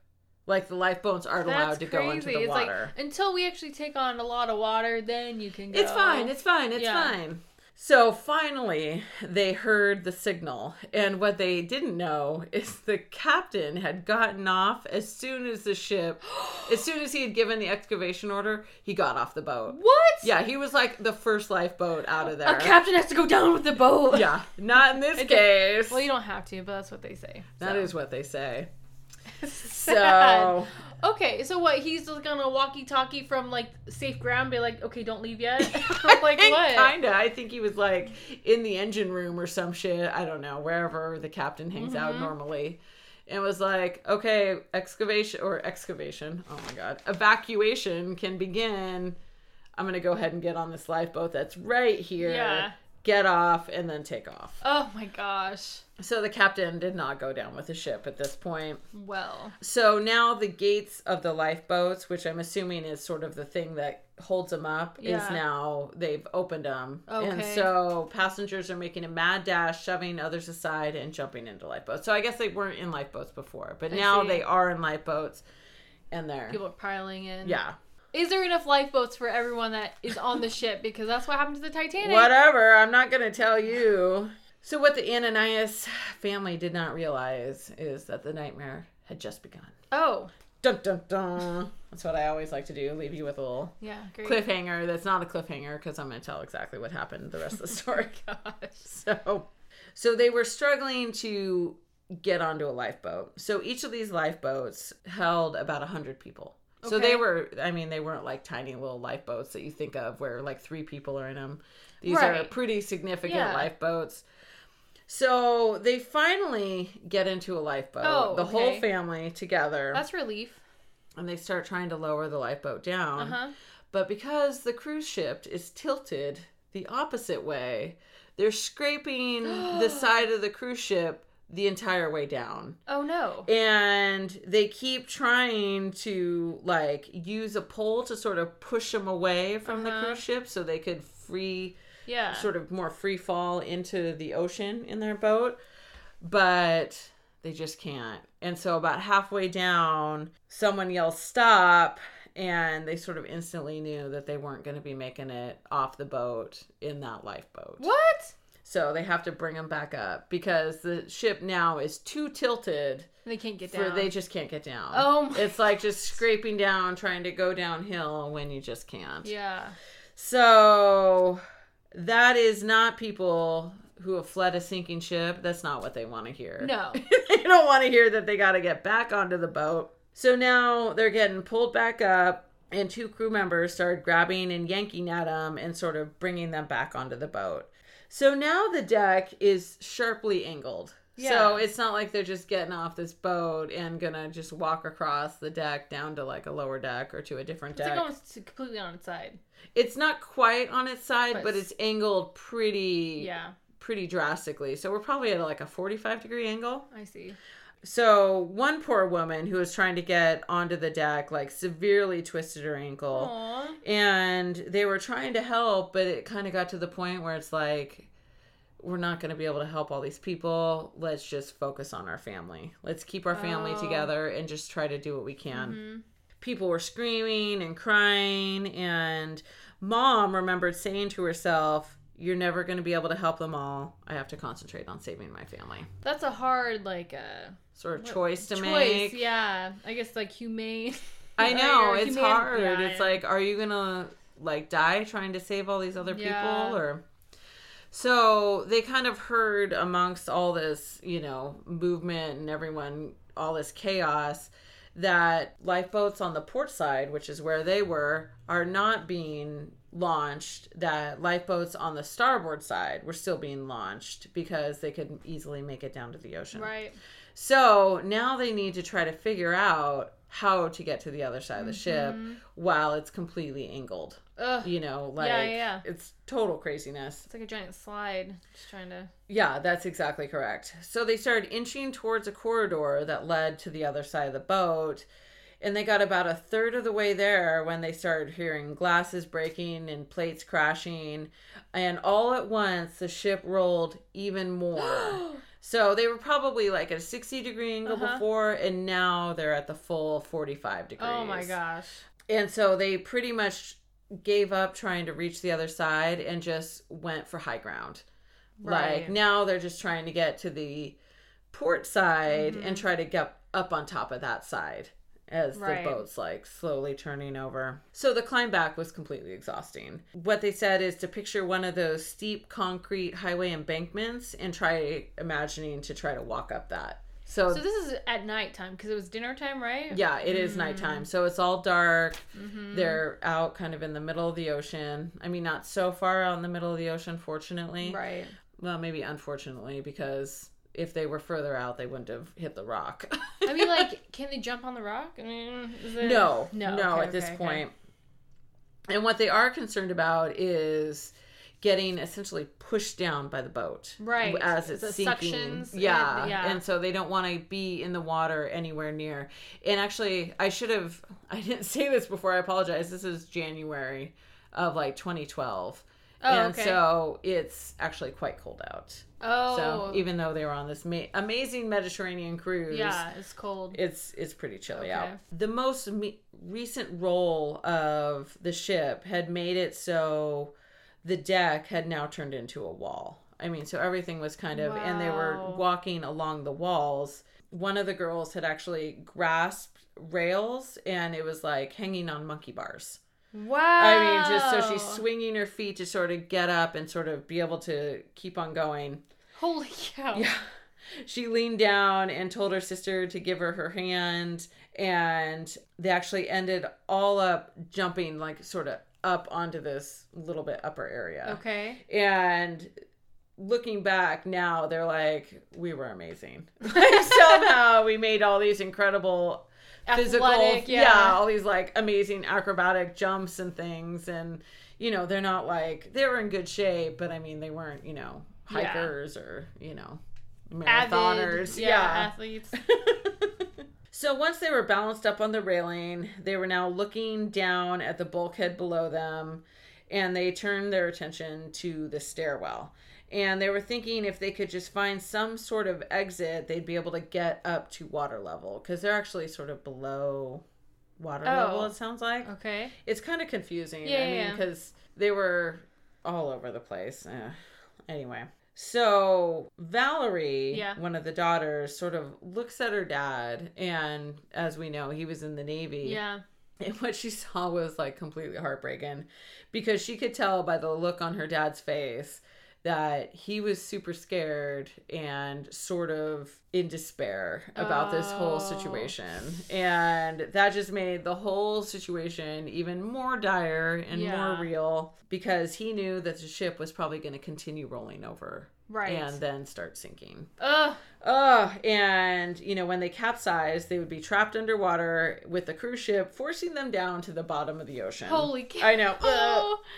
Like the lifeboats aren't allowed to crazy. go into the it's water. like until we actually take on a lot of water, then you can go. It's fine. It's fine. It's Yeah. fine. So finally, they heard the signal. And what they didn't know is the captain had gotten off as soon as the ship, as soon as he had given the excavation order, he got off the boat. what? Yeah, he was like the first lifeboat out of there. A captain has to go down with the boat. Yeah, not in this case. Well, you don't have to, but that's what they say. That so. is what they say. So, Okay, so what? He's just gonna walkie-talkie from like safe ground, be like, "Okay, don't leave yet." like what? Kinda. I think he was like in the engine room or some shit. I don't know, wherever the captain hangs out Mhm. normally. And was like, okay, excavation or excavation. Oh my god. Evacuation can begin. I'm gonna go ahead and get on this lifeboat that's right here. Yeah. Get off and then take off. Oh my gosh. So the captain did not go down with the ship at this point. Well. So now the gates of the lifeboats, which I'm assuming is sort of the thing that holds them up, Yeah. is now they've opened them. And so passengers are making a mad dash, shoving others aside and jumping into lifeboats. So I guess they weren't in lifeboats before, but I now see. they are in lifeboats and they're People are piling in. yeah. Is there enough lifeboats for everyone that is on the ship? Because that's what happened to the Titanic. Whatever, I'm not going to tell you. So what the Ananias family did not realize is that the nightmare had just begun. Oh, Dun dun dun. That's what I always like to do, leave you with a little yeah, great. cliffhanger that's not a cliffhanger because I'm going to tell exactly what happened the rest of the story. Oh gosh. so, so they were struggling to get onto a lifeboat. So each of these lifeboats held about 100 people. So Okay. they were, I mean, they weren't like tiny little lifeboats that you think of where like three people are in them. These are pretty significant Yeah. lifeboats. So they finally get into a lifeboat, Oh, the whole family together, That's relief. and they start trying to lower the lifeboat down. Uh huh. But because the cruise ship is tilted the opposite way, they're scraping the side of the cruise ship the entire way down. Oh no. And they keep trying to like use a pole to sort of push them away from the Uh-huh. cruise ship so they could free Yeah. sort of more free fall into the ocean in their boat, but they just can't. And so about halfway down, someone yells stop and they sort of instantly knew that they weren't going to be making it off the boat in that lifeboat. What? So they have to bring them back up because the ship now is too tilted They can't get for down. they just can't get down. Oh It's like just scraping down trying to go downhill when you just can't. Yeah. So that is not people who have fled a sinking ship. That's not what they want to hear. No. they don't want to hear that they got to get back onto the boat. So now they're getting pulled back up, and two crew members started grabbing and yanking at them and sort of bringing them back onto the boat. So now the deck is sharply angled. Yeah. So it's not like they're just getting off this boat and gonna just walk across the deck down to like a lower deck or to a different It's deck. like almost completely on its side. It's not quite on its side, But but, it's- it's angled pretty Yeah. pretty drastically. So we're probably at like a 45 degree angle. I see. So one poor woman who was trying to get onto the deck like severely twisted her ankle. Aw. And they were trying to help, but it kind of got to the point where it's like we're not going to be able to help all these people. Let's just focus on our family. Let's keep our family Oh. together and just try to do what we can Mhm. people were screaming and crying and mom remembered saying to herself you're never going to be able to help them all i have to concentrate on saving my family That's a hard like uh sort of what- choice to make choice. make Yeah. I guess like humane. i know it's human- hard yeah, it's yeah. like are you going to like die trying to save all these other Yeah. people or so they kind of heard amongst all this you know movement and everyone all this chaos that lifeboats on the port side, which is where they were, are not being launched. That lifeboats on the starboard side were still being launched because they could easily make it down to the ocean. Right. So now they need to try to figure out how to get to the other side of the ship mm-hmm. while it's completely angled. Ugh. You know, like yeah, yeah. it's total craziness. It's like a giant slide. Just trying to. Yeah, that's exactly correct. So they started inching towards a corridor that led to the other side of the boat. And they got about a third of the way there when they started hearing glasses breaking and plates crashing. And all at once, the ship rolled even more. so they were probably like at a 60 degree angle Uh-huh. before, and now they're at the full 45 degrees. Oh my gosh. And so they pretty much gave up trying to reach the other side and just went for high ground. Right. Like now they're just trying to get to the port side Mm-hmm. and try to get up on top of that side as Right. the boat's like slowly turning over. So the climb back was completely exhausting. What they said is to picture one of those steep concrete highway embankments and try imagining to try to walk up that. So, So this is at nighttime because it was dinner time, right? yeah, it is Mm-hmm. nighttime. So it's all dark. They're out kind of in the middle of the ocean. I mean, not so far out in the middle of the ocean, fortunately. Right. Well, maybe unfortunately, because if they were further out, they wouldn't have hit the rock. I mean, like, can they jump on the rock? I mean, is it... no, no, no, okay, at this okay, okay. And what they are concerned about is getting essentially pushed down by the boat, Right. As it's The sinking, suctions and- yeah, yeah. and so they don't want to be in the water anywhere near. And actually, I should have, I didn't say this before. I apologize. This is January of like 2012. Oh, and so it's actually quite cold out. Oh. So even though they were on this ma- amazing Mediterranean cruise, yeah, it's cold. it's it's pretty chilly Okay. out. The most me- recent roll of the ship had made it so the deck had now turned into a wall. I mean, so everything was kind of, and they were walking along the walls. One of the girls had actually grasped rails, and it was like hanging on monkey bars. Wow. I mean, just so she's swinging her feet to sort of get up and sort of be able to keep on going. Holy cow. Yeah. She leaned down and told her sister to give her her hand, and they actually ended all up jumping, like sort of up onto this little bit upper area. Okay. And looking back now, they're like, we were amazing. Like, somehow we made all these incredible physical, Athletic, yeah. yeah. all these like amazing acrobatic jumps and things. And, you know, they're not like, they were in good shape, but I mean, they weren't, you know, Yeah. hikers or, you know, Avid, marathoners. yeah, yeah. athletes. So once they were balanced up on the railing, they were now looking down at the bulkhead below them and they turned their attention to the stairwell. And they were thinking if they could just find some sort of exit, they'd be able to get up to water level because they're actually sort of below water Oh. level, it sounds like. Okay. It's kind of confusing. Yeah, I yeah, mean, yeah. because they were all over the place. Eh. Anyway, so Valerie, Yeah. one of the daughters, sort of looks at her dad, and as we know, he was in the Navy. Yeah. And what she saw was like completely heartbreaking because she could tell by the look on her dad's face that he was super scared and sort of in despair about this whole Oh. situation. And that just made the whole situation even more dire and Yeah. more real because he knew that the ship was probably going to continue rolling over Right. and then start sinking. Ugh. Oh, and you know, when they capsized, they would be trapped underwater with the cruise ship, forcing them down to the bottom of the ocean. Holy cow. I know. Oh.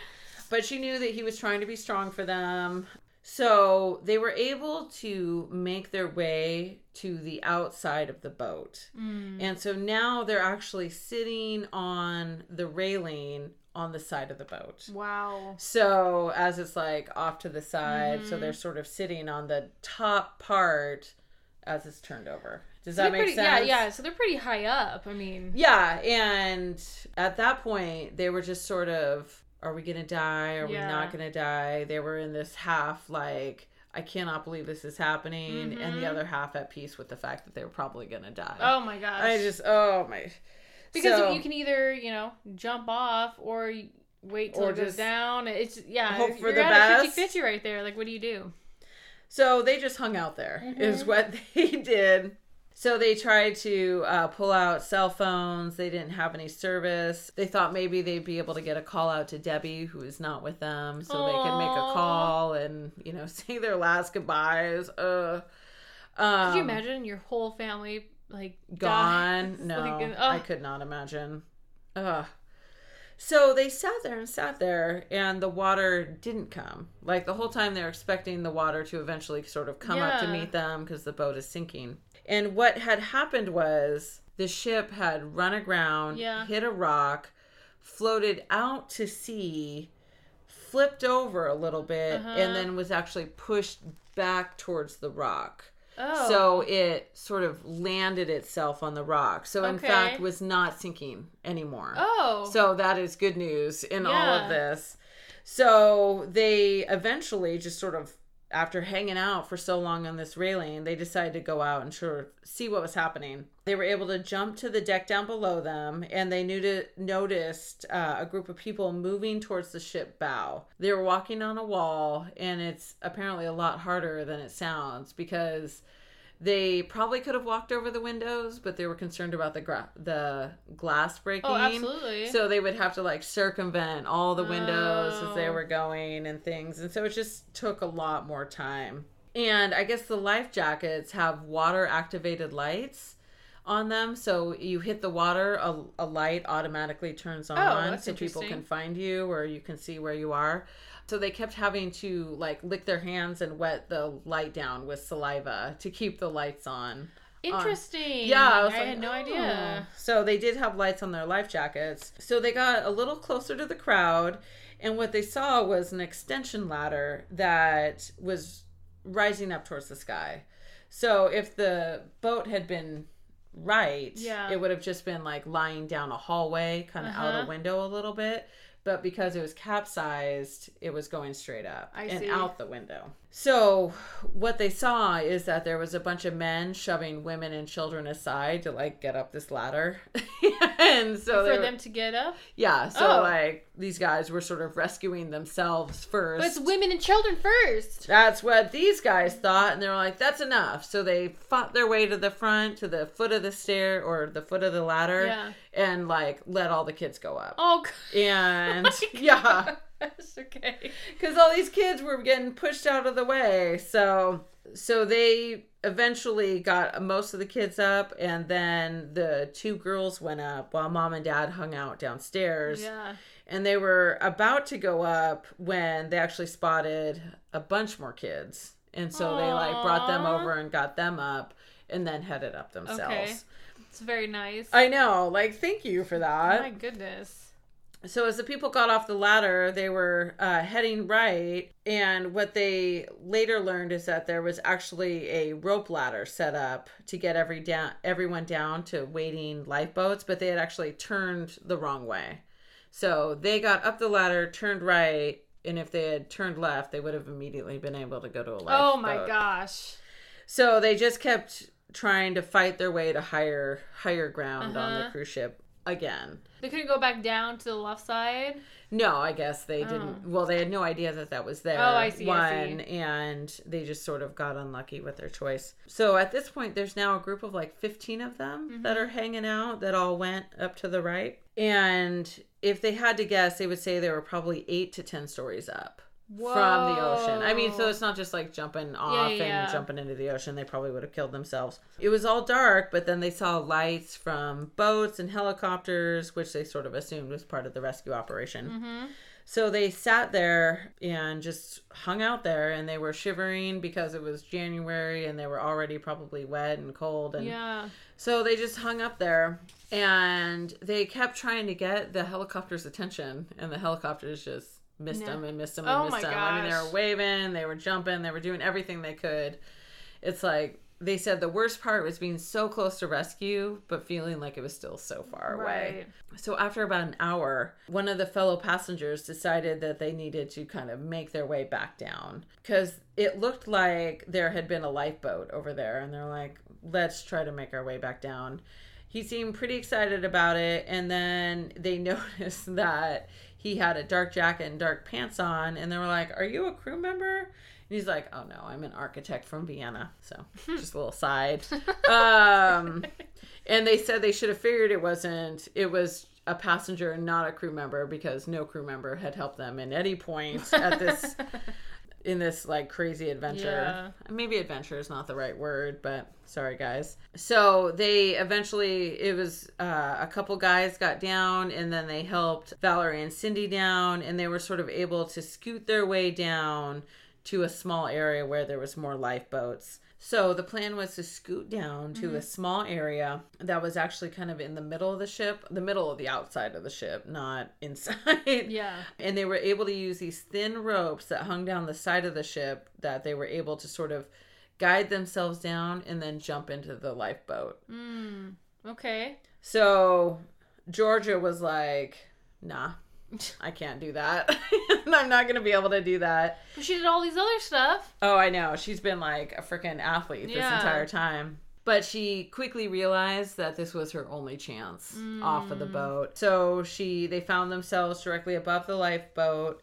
But she knew that he was trying to be strong for them. So they were able to make their way to the outside of the boat. Mm. And so now they're actually sitting on the railing on the side of the boat. Wow. So as it's like off to the side, so Mhm. they're sort of sitting on the top part as it's turned over. Does So that make pretty, sense? Yeah, yeah. So they're pretty high up. I mean, Yeah, and at that point they were just sort of are we going to die? Are Yeah. we not going to die? They were in this half like I cannot believe this is happening and the Mhm. other half at peace with the fact that they were probably going to die. oh my gosh. I just oh my because So- you can either you know jump off or wait till Or it goes down. It's yeah. hope for you're the at best. 50-50 right there. Like, what do you do? So they just hung out there, is Mhm. what they did. So they tried to uh, pull out cell phones. They didn't have any service. They thought maybe they'd be able to get a call out to Debbie, who is not with them, so they could make a call and you know say their last goodbyes. Uh, um, Could you imagine your whole family like gone? dies? No, Like, I could not imagine. Ugh. So they sat there and sat there, and the water didn't come. Like the whole time, they're expecting the water to eventually sort of come up to meet them because the boat is sinking. And what had happened was the ship had run aground, Yeah. hit a rock, floated out to sea, flipped over a little bit, Uh-huh. and then was actually pushed back towards the rock. Oh. So it sort of landed itself on the rock. So in Okay. fact was not sinking anymore. Oh. So that is good news in all of this. So they eventually just sort of after hanging out for so long on this railing, they decided to go out and sort of see what was happening. They were able to jump to the deck down below them, and they knew to, noticed uh, a group of people moving towards the ship bow. They were walking on a wall, and it's apparently a lot harder than it sounds because they probably could have walked over the windows, but they were concerned about the gra- the glass breaking. oh, absolutely. So they would have to like circumvent all the windows as they Oh. were going and things. And so it just took a lot more time. And I guess the life jackets have water activated lights on them. So you hit the water, a, a light automatically turns oh, on Oh, so people can find you or you can see where you are. So they kept having to like lick their hands and wet the light down with saliva to keep the lights on. Interesting. Yeah, I, I, like, had no "Oh." idea. So they did have lights on their life jackets. So they got a little closer to the crowd, and what they saw was an extension ladder that was rising up towards the sky. So if the boat had been right, Yeah. it would have just been like lying down a hallway, kind of out Uh-huh. a window a little bit. But because it was capsized, it was going straight up I and see. out the window. So what they saw is that there was a bunch of men shoving women and children aside to like get up this ladder. and so For were- them to get up. yeah, so Oh. like these guys were sort of rescuing themselves first. But it's women and children first. That's what these guys thought, and they were like, "That's enough." So they fought their way to the front, to the foot of the stair or the foot of the ladder, Yeah. and like let all the kids go up. Oh, g- And my yeah, God. Gosh. Okay. because all these kids were getting pushed out of the way. So so they eventually got most of the kids up, and then the two girls went up while mom and dad hung out downstairs. Yeah. And they were about to go up when they actually spotted a bunch more kids, and so they like brought them over and got them up, and then headed up themselves. Okay. It's very nice. I know, like thank you for oh that. my goodness. So as the people got off the ladder, they were uh, heading right, and what they later learned is that there was actually a rope ladder set up to get every down everyone down to waiting lifeboats, but they had actually turned the wrong way. So they got up the ladder, turned right, and if they had turned left, they would have immediately been able to go to a lifeboat. Oh my gosh. So they just kept trying to fight their way to higher higher ground on the Uh-huh. cruise ship again. They couldn't go back down to the left side. No, I guess they didn't. Well, they had no idea that that was there. Oh, I see, One, I see. and they just sort of got unlucky with their choice. So at this point, there's now a group of like 15 of them that Mm-hmm. are hanging out that all went up to the right. And if they had to guess, they would say they were probably eight to 10 stories up. From the ocean. I mean, so it's not just like jumping off yeah, yeah. and jumping into the ocean. They probably would have killed themselves. It was all dark, but then they saw lights from boats and helicopters, which they sort of assumed was part of the rescue operation. Mm-hmm. So they sat there and just hung out there and they were shivering because it was January and they were already probably wet and cold and Yeah. so they just hung up there and they kept trying to get the helicopter's attention and the helicopters just missed No. them and missed them and Oh missed them. I mean they were waving, they were jumping, they were doing everything they could. It's like they said the worst part was being so close to rescue but feeling like it was still so far away. Right. So after about an hour, one of the fellow passengers decided that they needed to kind of make their way back down because it looked like there had been a lifeboat over there, and they're like, "Let's try to make our way back down." He seemed pretty excited about it, and then they noticed that he had a dark jacket and dark pants on, and they were like, "Are you a crew member?" And he's like, "Oh no, I'm an architect from Vienna." So just a little side. Um, and they said they should have figured it wasn't. It was a passenger and not a crew member because no crew member had helped them in any point at this in this like crazy adventure. Maybe adventure is not the right word, but sorry guys. So they eventually it was uh, a couple guys got down and then they helped Valerie and Cindy down and they were sort of able to scoot their way down to a small area where there was more lifeboats. So the plan was to scoot down to a small area that was actually kind of in the middle of the ship, the middle of the outside of the ship, not inside. Yeah. And they were able to use these thin ropes that hung down the side of the ship that they were able to sort of guide themselves down and then jump into the lifeboat. Mm. Okay. So Georgia was like, nah, I can't do that. I'm not going to be able to do that. But she did all these other stuff. Oh, I know. She's been like a freaking athlete this entire time. But she quickly realized that this was her only chance off of the mm. boat. So she they found themselves directly above the lifeboat.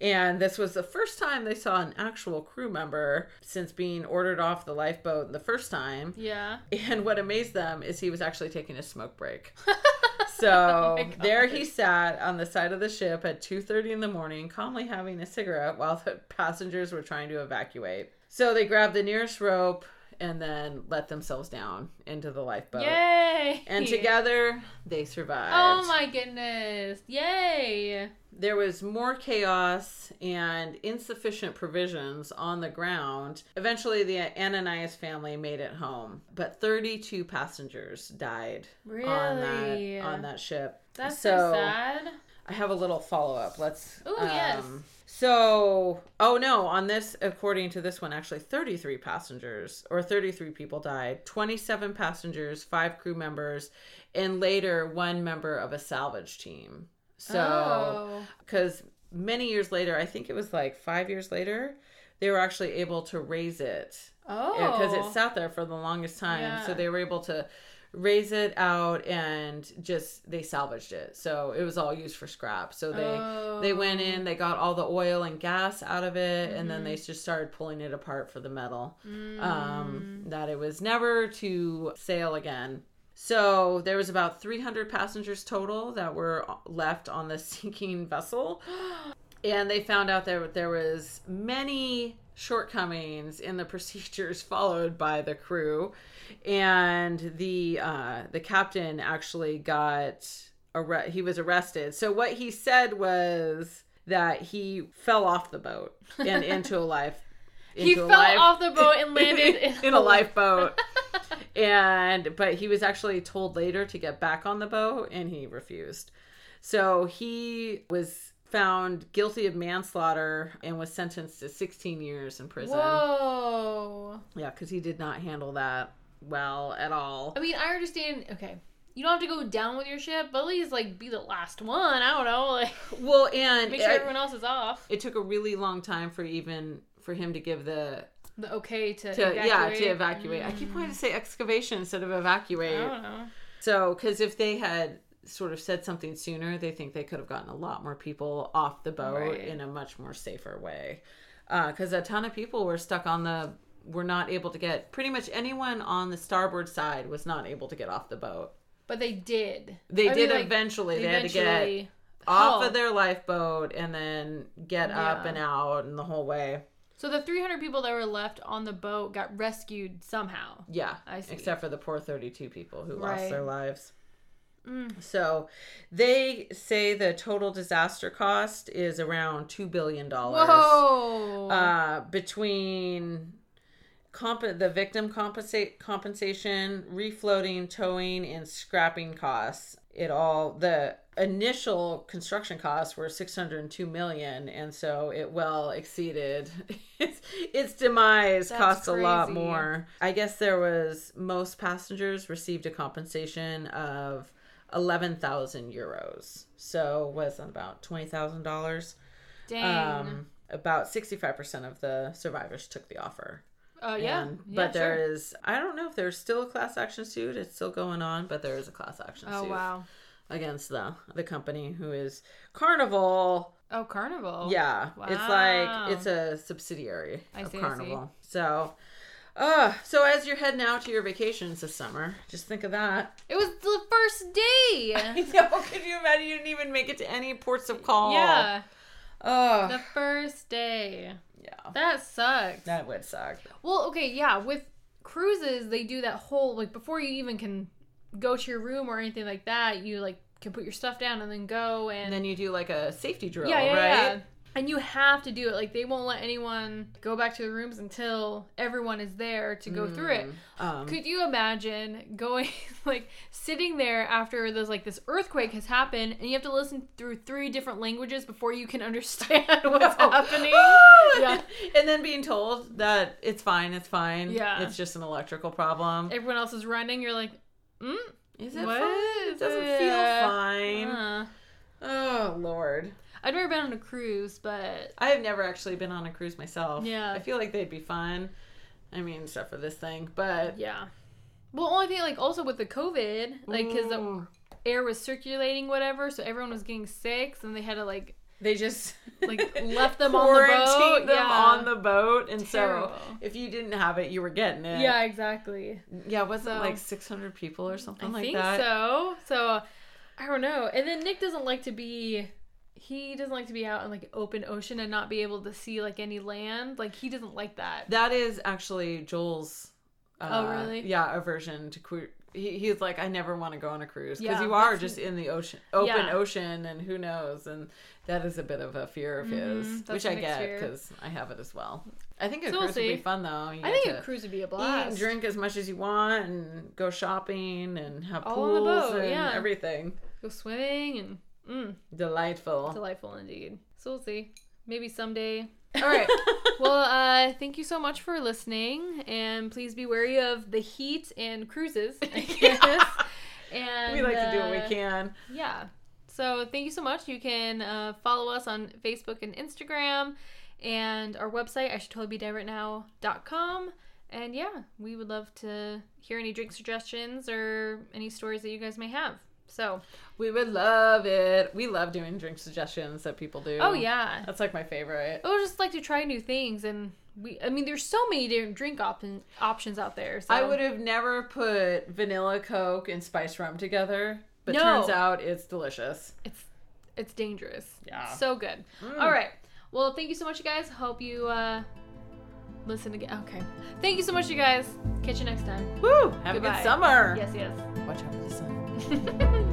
And this was the first time they saw an actual crew member since being ordered off the lifeboat the first time. Yeah. And what amazed them is he was actually taking a smoke break. So oh my there he sat on the side of the ship at 2:30 in the morning, calmly having a cigarette while the passengers were trying to evacuate. So they grabbed the nearest rope and then let themselves down into the lifeboat. Yay. And together they survived. Oh my goodness. Yay. There was more chaos and insufficient provisions on the ground. Eventually, the Ananias family made it home, but 32 passengers died on that on that ship. That's so, sad. I have a little follow up. Let's. Ooh, yes. Um, So, oh no, on this, according to this one, actually 33 passengers or 33 people died, 27 passengers, five crew members, and later one member of a salvage team. So, oh. because many years later, I think it was like five years later, they were actually able to raise it Oh. because it sat there for the longest time. So they were able to raise it out and just they salvaged it. So it was all used for scrap. So they they went Oh. in, they got all the oil and gas out of it, and then they just started pulling it apart for the metal. Um, that it was never to sail again. So there was about 300 passengers total that were left on the sinking vessel. and they found out that there was many shortcomings in the procedures followed by the crew and the uh the captain actually got arre- he was arrested. So what he said was that he fell off the boat and into a life he into a fell life- off the boat and landed in, in a lifeboat and but he was actually told later to get back on the boat and he refused. So he was found guilty of manslaughter and was sentenced to 16 years in prison. Whoa. yeah because he did not handle that well at all I mean, I understand. Okay, you don't have to go down with your ship, but at least like be the last one. I don't know, like well and make sure everyone else is off. it took a really long time for even for him to give the The okay to, to evacuate. yeah to evacuate i keep mm. wanting to say excavation instead of I evacuate don't know. So, because if they had sort of said something sooner, they think they could have gotten a lot more people off the boat Right. in a much more safer way. Uh, because a ton of people were stuck on the, were not able to get, pretty much anyone on the starboard side was not able to get off the boat. But they did. They I did mean, like, eventually. They had to get eventually off of their lifeboat and then get up and out and the whole way. So the 300 people that were left on the boat got rescued somehow. Yeah, I see. except for the poor 32 people who lost their lives. Mm. So they say the total disaster cost is around $2 billion. Whoa. Uh, between comp- the victim compensate compensation, refloating, towing, and scrapping costs. It all the initial construction costs were 602 million and so it well exceeded its, its demise That's cost a lot more i guess there was most passengers received a compensation of 11,000 euros so was about $20,000 Dang. um, about 65% of the survivors took the offer. Uh, yeah. And- yeah. but there sure. is, I don't know if there's still a class action suit. It's still going on, but there is a class action Oh suit wow. against the the company who is Carnival. Oh Carnival. Yeah, it's like it's a subsidiary I of see. Carnival. So, uh, so as you're heading out to your vacations this summer, just think of that. It was the first day. I know. Could you imagine? You didn't even make it to any ports of call. Yeah. Oh, The first day. Yeah. That sucks. That would suck. Well, okay, yeah. With cruises, they do that whole like before you even can go to your room or anything like that. You like can put your stuff down and then go and, And then you do like a safety drill, yeah, yeah, right? yeah. And you have to do it. Like they won't let anyone go back to the rooms until everyone is there to go through it. Um, Could you imagine going like sitting there after there's like this earthquake has happened and you have to listen through three different languages before you can understand what's happening? Yeah. and then being told that it's fine, it's fine. Yeah. It's just an electrical problem. Everyone else is running. You're like, mm, Is it what fine? It doesn't feel fine. uh. Oh Lord. I've never been on a cruise, but I have never actually been on a cruise myself. Yeah. I feel like they'd be fun. I mean, except for this thing, but yeah. Well, only thing like also with the COVID, like because the air was circulating, whatever, so everyone was getting sick, and they had to like they just like left them on the boat. them yeah. on the boat, and Terrible. so if you didn't have it, you were getting it. yeah, exactly. yeah. Was it like six hundred people or something I like think that? so. So I don't know. And then Nick doesn't like to be. He doesn't like to be out in like open ocean and not be able to see like any land. Like he doesn't like that. That is actually Joel's. Uh, Oh, really? Yeah, aversion to queer. He, he's like, I never want to go on a cruise because Yeah, you are just in the ocean, open Yeah. ocean, and who knows? And that is a bit of a fear of his, Mhm, that's which I get because I have it as well. I think a So we'll cruise would be fun though. You I think a cruise would be a eat blast. and drink as much as you want, and go shopping, and have All on the pools boat, and yeah. everything. Go swimming and mm, Delightful. delightful indeed. So we'll see. Maybe someday. All right. well, uh, thank you so much for listening, and please be wary of the heat and cruises. I guess. And we like to do what uh, we can. Yeah. So thank you so much. You can uh, follow us on Facebook and Instagram and our website, I should totally be dead right now.com. And yeah, we would love to hear any drink suggestions or any stories that you guys may have. So, We would love it. We love doing drink suggestions that people do. oh yeah. That's like my favorite. I would just like to try new things and we I mean there's so many different drink op- options out there. So I would have never put vanilla Coke and spice rum together, but No. turns out it's delicious. it's It's dangerous. Yeah. So good. Mm. All right. Well, thank you so much, you guys. Hope you uh listen again. Okay. Thank you so much, you guys. Catch you next time. Woo! Have a good summer. Yes, yes. Watch out for the sun. Ha ha ha!